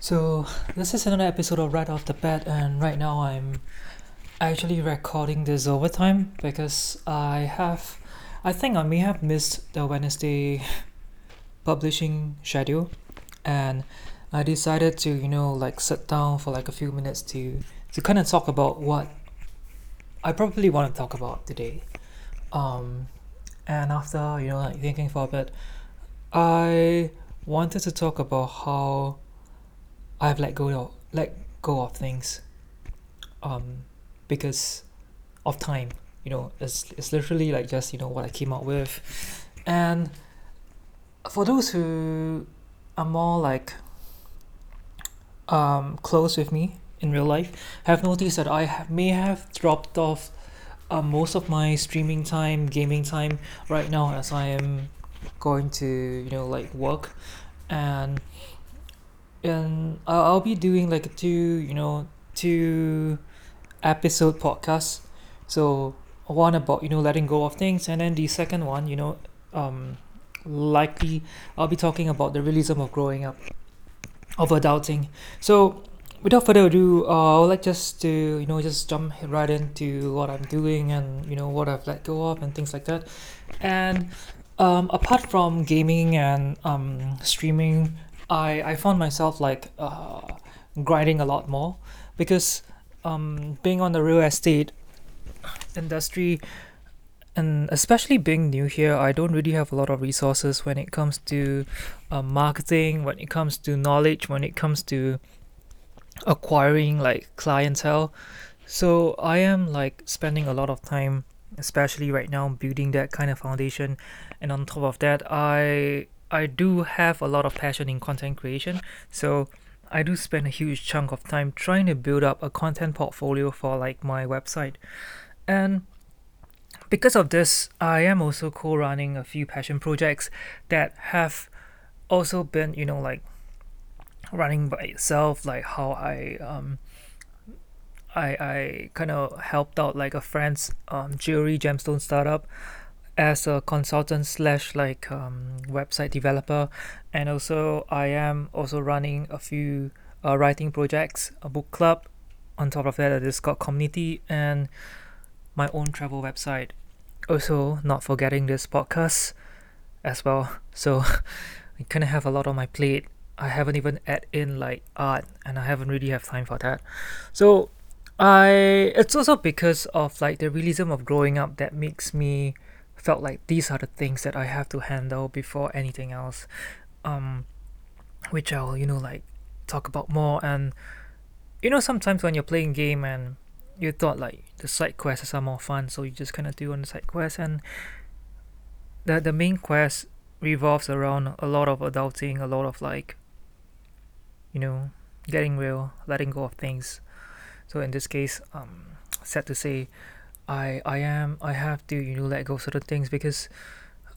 So, this is another episode of Right Off the Bat, and right now I'm actually recording this overtime because I have, I think I may have missed the Wednesday publishing schedule, and I decided to, you know, like sit down for like a few minutes to to kind of talk about what I probably want to talk about today. Um, and after, you know, like thinking for a bit, I wanted to talk about how I've let go of let go of things um because of time you know it's, it's literally like just you know what I came up with. And for those who are more like um close with me in real life have noticed that I have, may have dropped off uh, most of my streaming time gaming time right now as I am going to you know like work. And and I'll, be doing like two you know two episode podcast so one about you know letting go of things. And then the second one you know um likely I'll be talking about the realism of growing up of adulting. So without further ado uh, I would like just to you know just jump right into what I'm doing and you know what I've let go of and things like that. And um apart from gaming and um streaming I I found myself like uh grinding a lot more because um being on the real estate industry and especially being new here I don't really have a lot of resources when it comes to uh, marketing when it comes to knowledge when it comes to acquiring like clientele. So I am like spending a lot of time especially right now building that kind of foundation. And on top of that I I do have a lot of passion in content creation so I do spend a huge chunk of time trying to build up a content portfolio for like my website. And because of this I am also co-running a few passion projects that have also been you know like running by itself like how I um I I kind of helped out like a friend's um jewelry gemstone startup as a consultant slash like um website developer. And also I am also running a few uh, writing projects a book club on top of that a discord community and my own travel website. Also not forgetting this podcast as well. So I kind of have a lot on my plate. I haven't even add in like art and I haven't really have time for that. So I it's also because of like the realism of growing up that makes me felt like these are the things that I have to handle before anything else um which I'll you know like talk about more. And you know sometimes when you're playing game and you thought like the side quests are more fun so you just kind of do on the side quests and the the main quest revolves around a lot of adulting a lot of like you know getting real letting go of things. So in this case um sad to say I I am I have to you know let go certain things because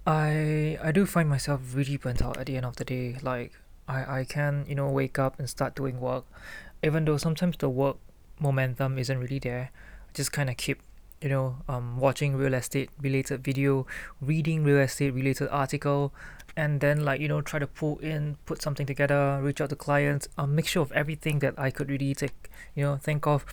I I do find myself really burnt out at the end of the day. Like I I can you know wake up and start doing work. Even though sometimes the work momentum isn't really there I just kind of keep you know um watching real estate related video reading real estate related article and then like you know try to pull in put something together reach out to clients a mixture of everything that I could really take you know think of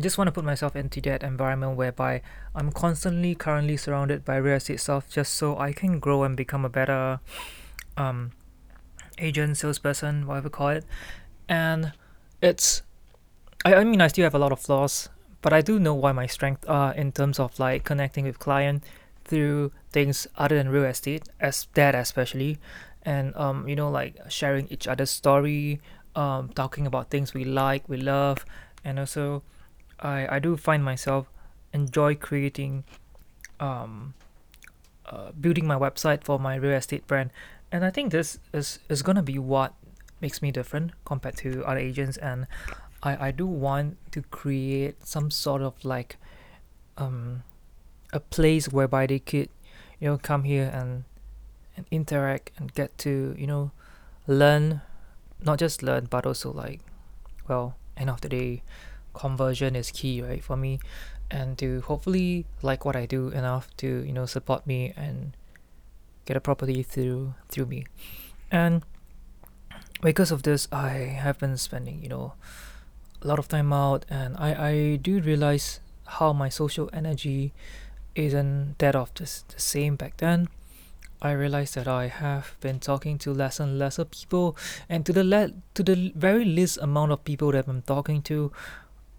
just want to put myself into that environment whereby I'm constantly currently surrounded by real estate stuff just so I can grow and become a better um agent salesperson whatever call it. And it's I, I mean I still have a lot of flaws but I do know why my strength are in terms of like connecting with client through things other than real estate as that especially. And um you know like sharing each other's story um talking about things we like we love and also I I do find myself enjoy creating um uh, building my website for my real estate brand. And I think this is is gonna be what makes me different compared to other agents. And I I do want to create some sort of like um a place whereby they could you know come here and and interact and get to you know learn not just learn but also like well end of the day conversion is key right for me. And to hopefully like what I do enough to you know support me and get a property through through me. And because of this, I have been spending, you know, a lot of time out, and I I do realize how my social energy isn't that of this, the same back then. I realized that I have been talking to less and lesser people, and to the le- to the very least amount of people that I'm talking to,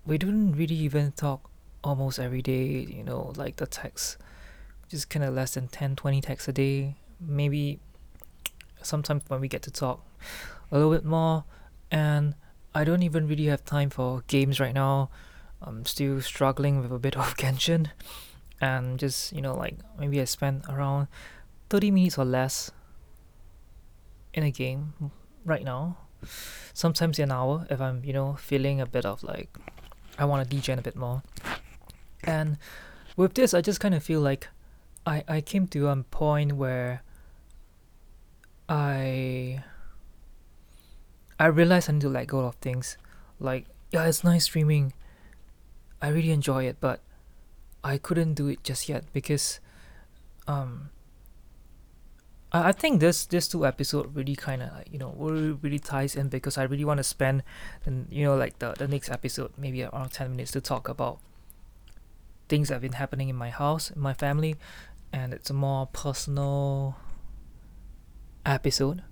we don't really even talk almost every day. You know, like the text, just kind of less than 10, 20 texts a day. Maybe sometimes when we get to talk a little bit more, and I don't even really have time for games right now. I'm still struggling with a bit of Genshin, and just you know like maybe I spend around 30 minutes or less in a game right now. Sometimes an hour if I'm, you know, feeling a bit of like I want to degen a bit more. And with this, I just kind of feel like I, I came to a point where I I realized I need to let go of things. Like, yeah, it's nice streaming. I really enjoy it, but I couldn't do it just yet because um I, think this this two episode really kind of like you know really, really ties in because I really want to spend and you know like the the next episode maybe around 10 minutes to talk about things that have been happening in my house in my family and it's a more personal episode.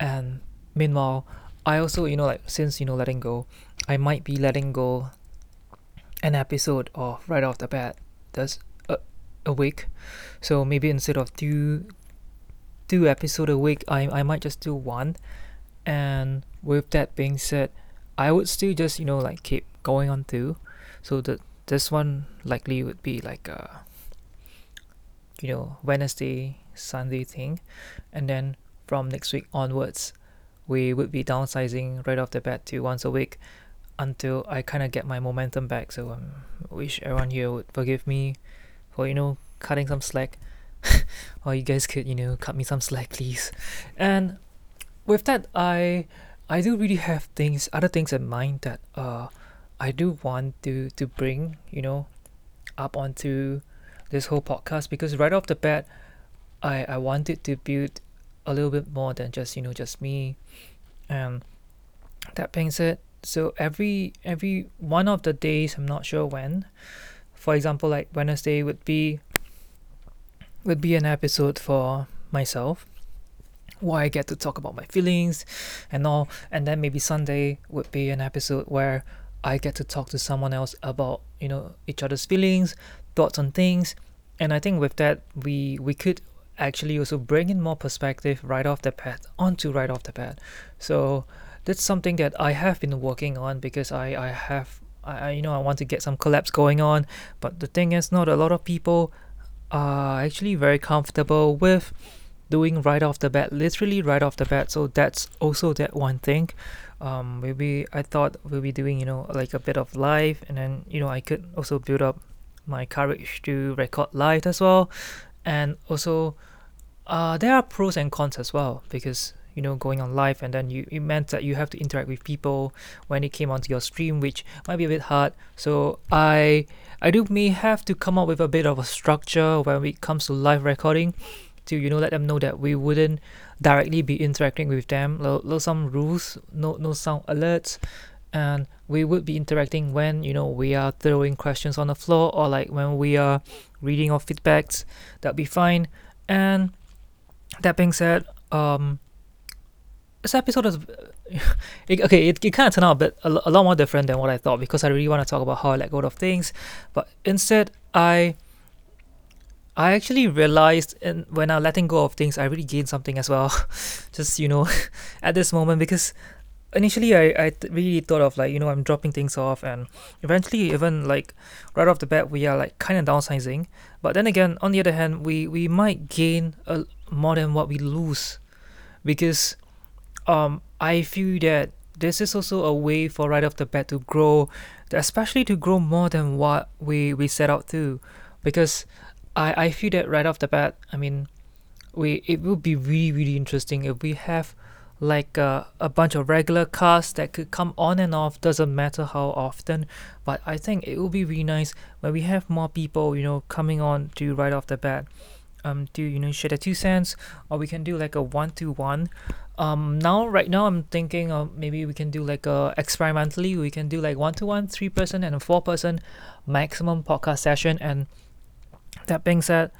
And meanwhile I also you know like since you know letting go I might be letting go an episode of right off the bat that's a, a week so maybe instead of two two episode a week I, I might just do one. And with that being said I would still just you know like keep going on too. So that this one likely would be like a you know Wednesday Sunday thing. And then from next week onwards we would be downsizing right off the bat to once a week until I kind of get my momentum back. So um, I wish everyone here would forgive me for you know cutting some slack, or you guys could you know cut me some slack, please. And with that, I I do really have things, other things in mind that uh I do want to to bring you know up onto this whole podcast because right off the bat, I I wanted to build a little bit more than just you know just me, and that being said so every every one of the days i'm not sure when for example like wednesday would be would be an episode for myself where i get to talk about my feelings and all. And then maybe sunday would be an episode where i get to talk to someone else about you know each other's feelings thoughts on things. And i think with that we we could actually also bring in more perspective right off the bat onto right off the bat. So that's something that I have been working on because I I have I you know I want to get some collabs going on, but the thing is, not a lot of people are actually very comfortable with doing right off the bat, literally right off the bat. So that's also that one thing. Um, maybe I thought we'll be doing you know like a bit of live, and then you know I could also build up my courage to record live as well, and also uh, there are pros and cons as well because you know going on live and then you it meant that you have to interact with people when it came onto your stream which might be a bit hard. So i i do may have to come up with a bit of a structure when it comes to live recording to you know let them know that we wouldn't directly be interacting with them. Little, some rules no no sound alerts. And we would be interacting when you know we are throwing questions on the floor or like when we are reading our feedbacks that'd be fine. And that being said um this episode is it, okay. It, it kind of turned out a bit a, a lot more different than what I thought because I really want to talk about how I let go of things, but instead I I actually realized in, when I'm letting go of things, I really gained something as well. Just you know, at this moment because initially I, I th- really thought of like you know I'm dropping things off and eventually even like right off the bat we are like kind of downsizing. But then again, on the other hand, we we might gain a, more than what we lose because um, I feel that this is also a way for right off the bat to grow, especially to grow more than what we we set out to, because I I feel that right off the bat, I mean, we it would be really really interesting if we have like a, a bunch of regular casts that could come on and off doesn't matter how often. But i think it would be really nice when we have more people you know coming on to right off the bat um do you know share their two cents or we can do like a one to one um now right now i'm thinking of maybe we can do like a experimentally we can do like one to one three person and a four person maximum podcast session. And that being said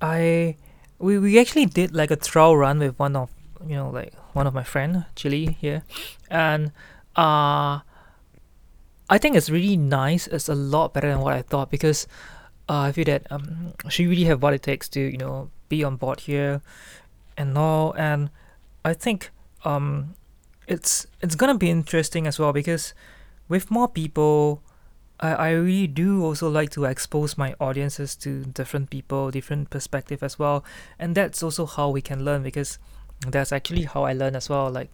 i we, we actually did like a trial run with one of you know like one of my friend chili here. And uh i think it's really nice. It's a lot better than what i thought because uh, I feel that um, she really have what it takes to you know be on board here and all. And I think um it's it's gonna be interesting as well because with more people I, I really do also like to expose my audiences to different people different perspective as well. And that's also how we can learn because that's actually how I learn as well like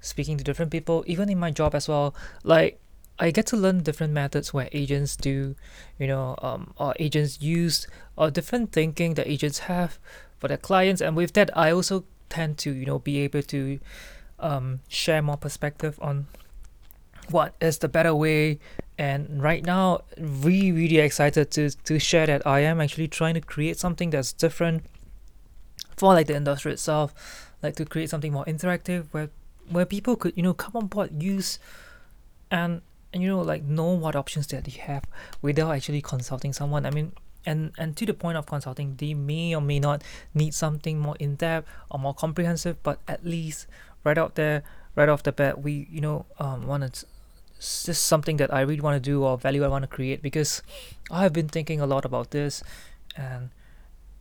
speaking to different people even in my job as well. Like I get to learn different methods where agents do, you know, um, or agents use, or different thinking that agents have for their clients, and with that, I also tend to, you know, be able to um, share more perspective on what is the better way. And right now, really, really excited to to share that I am actually trying to create something that's different for like the industry itself, like to create something more interactive where where people could, you know, come on board, use and and you know like know what options that they have without actually consulting someone. I mean and and to the point of consulting they may or may not need something more in-depth or more comprehensive but at least right out there right off the bat we you know um want to just something that i really want to do or value i want to create because i've been thinking a lot about this. And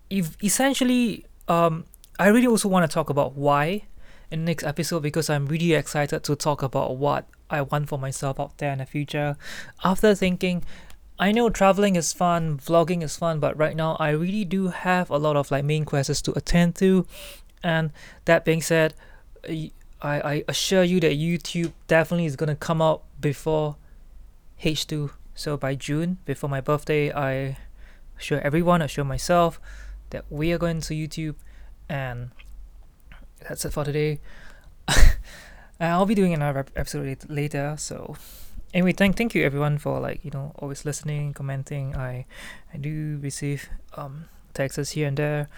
if essentially um i really also want to talk about why in the next episode because i'm really excited to talk about what I want for myself out there in the future. After thinking, I know traveling is fun, vlogging is fun, but right now I really do have a lot of like main quests to attend to. And that being said, I, I assure you that YouTube definitely is gonna come out before H2. So by June, before my birthday, I assure everyone, assure myself that we are going to YouTube and that's it for today. Uh, I'll be doing another episode later. So anyway, thank thank you everyone for like you know always listening, commenting. I I do receive um texts here and there,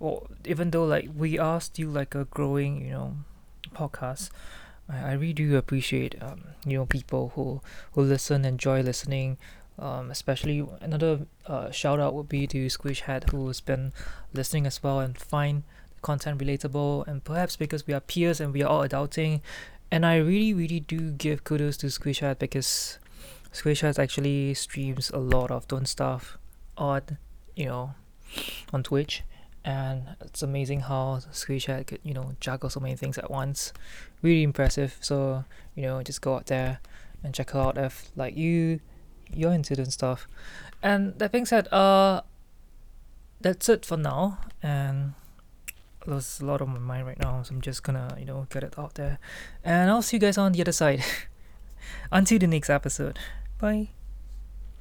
or even though like we are still like a growing you know podcast. I, I really do appreciate um you know people who who listen, enjoy listening. Um, especially another uh, shout out would be to Squishat who's been listening as well and find content relatable and perhaps because we are peers and we are all adulting. And I really really do give kudos to Squishat because Squishat actually streams a lot of Don't stuff on you know on Twitch. And it's amazing how Squishat could you know juggle so many things at once. Really impressive. So you know just go out there and check her out if like you you're into Don't stuff and that being said uh that's it for now. And there's a lot on my mind right now, so I'm just gonna, you know, get it out there. And I'll see you guys on the other side. Until the next episode. Bye.